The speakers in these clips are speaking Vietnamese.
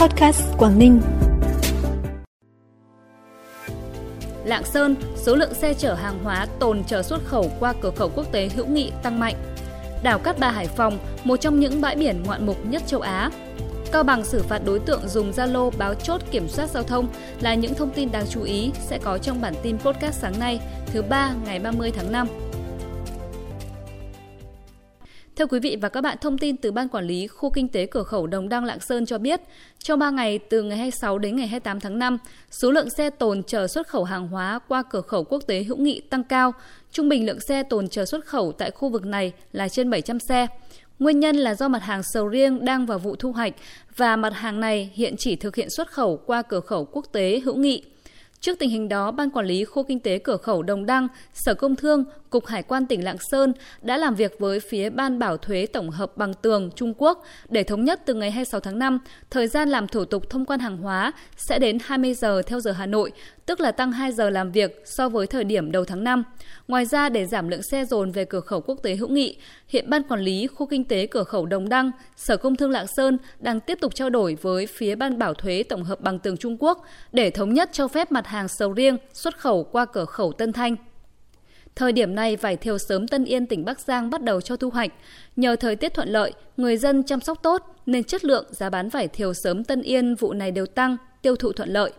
Podcast Quảng Ninh. Lạng Sơn, số lượng xe chở hàng hóa tồn chờ xuất khẩu qua cửa khẩu quốc tế hữu nghị tăng mạnh. Đảo Cát Bà Hải Phòng, một trong những bãi biển ngoạn mục nhất châu Á. Cao Bằng xử phạt đối tượng dùng Zalo báo chốt kiểm soát giao thông là những thông tin đáng chú ý sẽ có trong bản tin podcast sáng nay, thứ ba ngày 30 tháng 5. Thưa quý vị và các bạn, thông tin từ Ban Quản lý Khu Kinh tế Cửa khẩu Đồng Đăng Lạng Sơn cho biết, trong 3 ngày từ ngày 26 đến ngày 28 tháng 5, số lượng xe tồn chờ xuất khẩu hàng hóa qua cửa khẩu quốc tế hữu nghị tăng cao. Trung bình lượng xe tồn chờ xuất khẩu tại khu vực này là trên 700 xe. Nguyên nhân là do mặt hàng sầu riêng đang vào vụ thu hoạch và mặt hàng này hiện chỉ thực hiện xuất khẩu qua cửa khẩu quốc tế hữu nghị. Trước tình hình đó, Ban Quản lý Khu Kinh tế Cửa khẩu Đồng Đăng, Sở Công Thương, Cục Hải quan tỉnh Lạng Sơn đã làm việc với phía Ban Bảo thuế Tổng hợp Bằng Tường Trung Quốc để thống nhất từ ngày 26 tháng 5, thời gian làm thủ tục thông quan hàng hóa sẽ đến 20 giờ theo giờ Hà Nội, tức là tăng 2 giờ làm việc so với thời điểm đầu tháng 5. Ngoài ra, để giảm lượng xe dồn về cửa khẩu quốc tế hữu nghị, hiện Ban Quản lý Khu Kinh tế Cửa khẩu Đồng Đăng, Sở Công Thương Lạng Sơn đang tiếp tục trao đổi với phía Ban Bảo thuế Tổng hợp Bằng Tường Trung Quốc để thống nhất cho phép mặt hàng sầu riêng xuất khẩu qua cửa khẩu Tân Thanh. Thời điểm này, vải thiều sớm Tân Yên tỉnh Bắc Giang bắt đầu cho thu hoạch. Nhờ thời tiết thuận lợi, người dân chăm sóc tốt nên chất lượng giá bán vải thiều sớm Tân Yên vụ này đều tăng, tiêu thụ thuận lợi.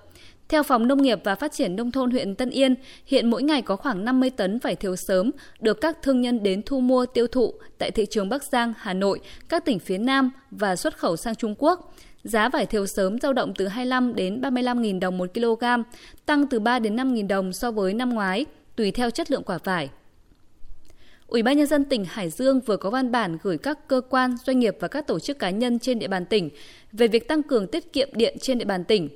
Theo Phòng Nông nghiệp và Phát triển Nông thôn huyện Tân Yên, hiện mỗi ngày có khoảng 50 tấn vải thiều sớm được các thương nhân đến thu mua tiêu thụ tại thị trường Bắc Giang, Hà Nội, các tỉnh phía Nam và xuất khẩu sang Trung Quốc. Giá vải thiều sớm dao động từ 25 đến 35.000 đồng một kg, tăng từ 3 đến 5.000 đồng so với năm ngoái tùy theo chất lượng quả vải. Ủy ban nhân dân tỉnh Hải Dương vừa có văn bản gửi các cơ quan, doanh nghiệp và các tổ chức cá nhân trên địa bàn tỉnh về việc tăng cường tiết kiệm điện trên địa bàn tỉnh.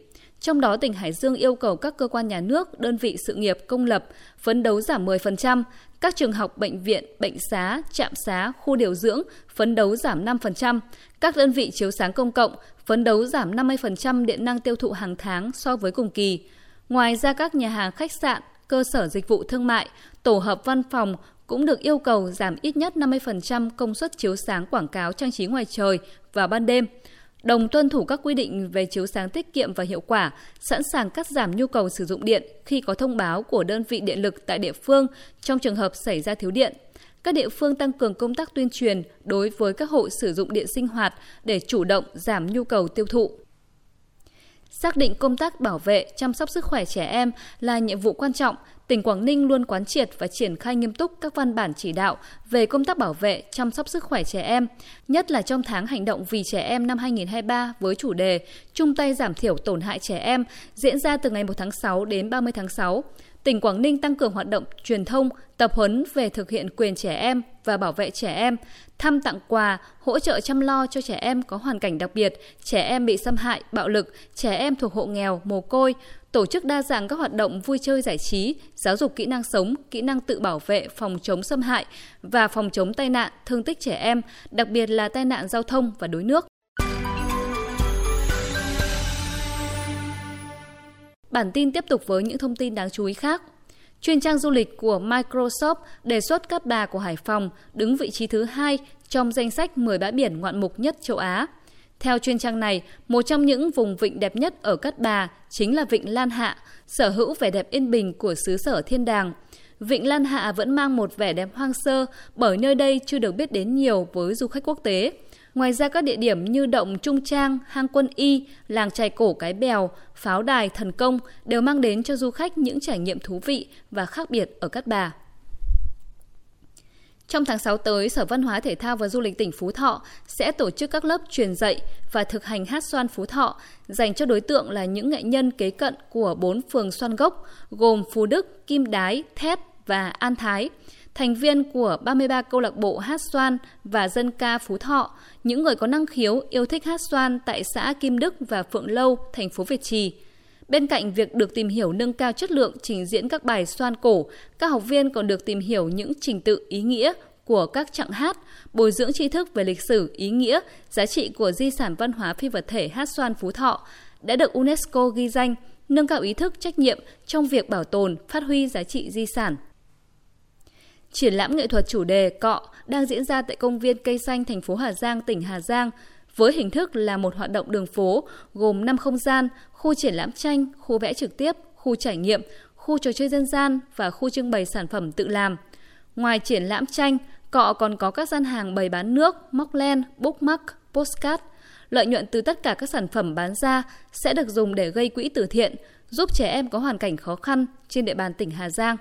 Trong đó, tỉnh Hải Dương yêu cầu các cơ quan nhà nước, đơn vị sự nghiệp công lập phấn đấu giảm 10%, các trường học, bệnh viện, bệnh xá, trạm xá, khu điều dưỡng phấn đấu giảm 5%, các đơn vị chiếu sáng công cộng phấn đấu giảm 50% điện năng tiêu thụ hàng tháng so với cùng kỳ. Ngoài ra các nhà hàng khách sạn, cơ sở dịch vụ thương mại, tổ hợp văn phòng cũng được yêu cầu giảm ít nhất 50% công suất chiếu sáng quảng cáo trang trí ngoài trời vào ban đêm. Đồng tuân thủ các quy định về chiếu sáng tiết kiệm và hiệu quả, sẵn sàng cắt giảm nhu cầu sử dụng điện khi có thông báo của đơn vị điện lực tại địa phương trong trường hợp xảy ra thiếu điện. Các địa phương tăng cường công tác tuyên truyền đối với các hộ sử dụng điện sinh hoạt để chủ động giảm nhu cầu tiêu thụ. Xác định công tác bảo vệ, chăm sóc sức khỏe trẻ em là nhiệm vụ quan trọng, tỉnh Quảng Ninh luôn quán triệt và triển khai nghiêm túc các văn bản chỉ đạo về công tác bảo vệ, chăm sóc sức khỏe trẻ em, nhất là trong tháng hành động vì trẻ em năm 2023 với chủ đề chung tay giảm thiểu tổn hại trẻ em diễn ra từ ngày 1 tháng 6 đến 30 tháng 6 tỉnh Quảng Ninh tăng cường hoạt động truyền thông, tập huấn về thực hiện quyền trẻ em và bảo vệ trẻ em, thăm tặng quà, hỗ trợ chăm lo cho trẻ em có hoàn cảnh đặc biệt, trẻ em bị xâm hại, bạo lực, trẻ em thuộc hộ nghèo, mồ côi, tổ chức đa dạng các hoạt động vui chơi giải trí, giáo dục kỹ năng sống, kỹ năng tự bảo vệ, phòng chống xâm hại và phòng chống tai nạn, thương tích trẻ em, đặc biệt là tai nạn giao thông và đuối nước. Bản tin tiếp tục với những thông tin đáng chú ý khác. Chuyên trang du lịch của Microsoft đề xuất Cát Bà của Hải Phòng đứng vị trí thứ hai trong danh sách 10 bãi biển ngoạn mục nhất châu Á. Theo chuyên trang này, một trong những vùng vịnh đẹp nhất ở Cát Bà chính là vịnh Lan Hạ, sở hữu vẻ đẹp yên bình của xứ sở thiên đàng. Vịnh Lan Hạ vẫn mang một vẻ đẹp hoang sơ bởi nơi đây chưa được biết đến nhiều với du khách quốc tế. Ngoài ra các địa điểm như động Trung Trang, hang quân Y, làng trài cổ Cái Bèo, pháo đài Thần Công đều mang đến cho du khách những trải nghiệm thú vị và khác biệt ở Cát Bà. Trong tháng 6 tới, Sở Văn hóa Thể thao và Du lịch tỉnh Phú Thọ sẽ tổ chức các lớp truyền dạy và thực hành hát xoan Phú Thọ dành cho đối tượng là những nghệ nhân kế cận của bốn phường xoan gốc gồm Phú Đức, Kim Đái, Thép và An Thái thành viên của 33 câu lạc bộ hát xoan và dân ca Phú Thọ, những người có năng khiếu yêu thích hát xoan tại xã Kim Đức và Phượng Lâu, thành phố Việt Trì. Bên cạnh việc được tìm hiểu nâng cao chất lượng trình diễn các bài xoan cổ, các học viên còn được tìm hiểu những trình tự ý nghĩa của các chặng hát, bồi dưỡng tri thức về lịch sử, ý nghĩa, giá trị của di sản văn hóa phi vật thể hát xoan Phú Thọ đã được UNESCO ghi danh, nâng cao ý thức trách nhiệm trong việc bảo tồn, phát huy giá trị di sản. Triển lãm nghệ thuật chủ đề Cọ đang diễn ra tại công viên Cây Xanh thành phố Hà Giang, tỉnh Hà Giang với hình thức là một hoạt động đường phố gồm 5 không gian, khu triển lãm tranh, khu vẽ trực tiếp, khu trải nghiệm, khu trò chơi dân gian và khu trưng bày sản phẩm tự làm. Ngoài triển lãm tranh, cọ còn có các gian hàng bày bán nước, móc len, bookmark, postcard. Lợi nhuận từ tất cả các sản phẩm bán ra sẽ được dùng để gây quỹ từ thiện, giúp trẻ em có hoàn cảnh khó khăn trên địa bàn tỉnh Hà Giang.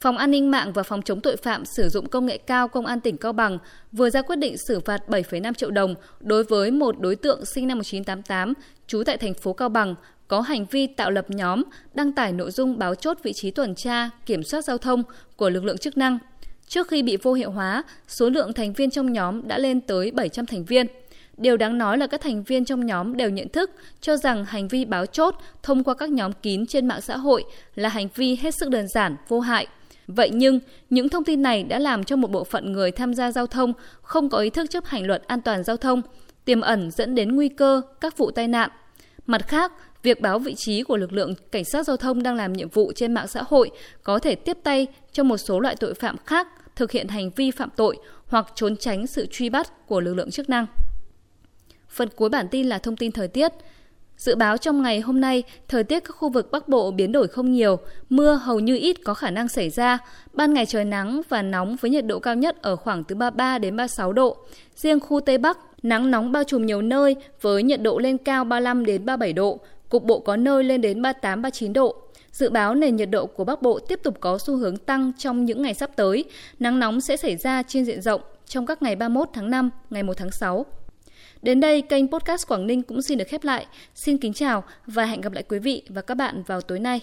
Phòng An ninh mạng và Phòng chống tội phạm sử dụng công nghệ cao Công an tỉnh Cao Bằng vừa ra quyết định xử phạt 7,5 triệu đồng đối với một đối tượng sinh năm 1988 trú tại thành phố Cao Bằng có hành vi tạo lập nhóm, đăng tải nội dung báo chốt vị trí tuần tra, kiểm soát giao thông của lực lượng chức năng. Trước khi bị vô hiệu hóa, số lượng thành viên trong nhóm đã lên tới 700 thành viên. Điều đáng nói là các thành viên trong nhóm đều nhận thức cho rằng hành vi báo chốt thông qua các nhóm kín trên mạng xã hội là hành vi hết sức đơn giản, vô hại. Vậy nhưng, những thông tin này đã làm cho một bộ phận người tham gia giao thông không có ý thức chấp hành luật an toàn giao thông, tiềm ẩn dẫn đến nguy cơ các vụ tai nạn. Mặt khác, việc báo vị trí của lực lượng cảnh sát giao thông đang làm nhiệm vụ trên mạng xã hội có thể tiếp tay cho một số loại tội phạm khác thực hiện hành vi phạm tội hoặc trốn tránh sự truy bắt của lực lượng chức năng. Phần cuối bản tin là thông tin thời tiết. Dự báo trong ngày hôm nay, thời tiết các khu vực Bắc Bộ biến đổi không nhiều, mưa hầu như ít có khả năng xảy ra. Ban ngày trời nắng và nóng với nhiệt độ cao nhất ở khoảng từ 33 đến 36 độ. Riêng khu Tây Bắc, nắng nóng bao trùm nhiều nơi với nhiệt độ lên cao 35 đến 37 độ, cục bộ có nơi lên đến 38 39 độ. Dự báo nền nhiệt độ của Bắc Bộ tiếp tục có xu hướng tăng trong những ngày sắp tới. Nắng nóng sẽ xảy ra trên diện rộng trong các ngày 31 tháng 5, ngày 1 tháng 6. Đến đây, kênh Podcast Quảng Ninh cũng xin được khép lại. Xin kính chào và hẹn gặp lại quý vị và các bạn vào tối nay.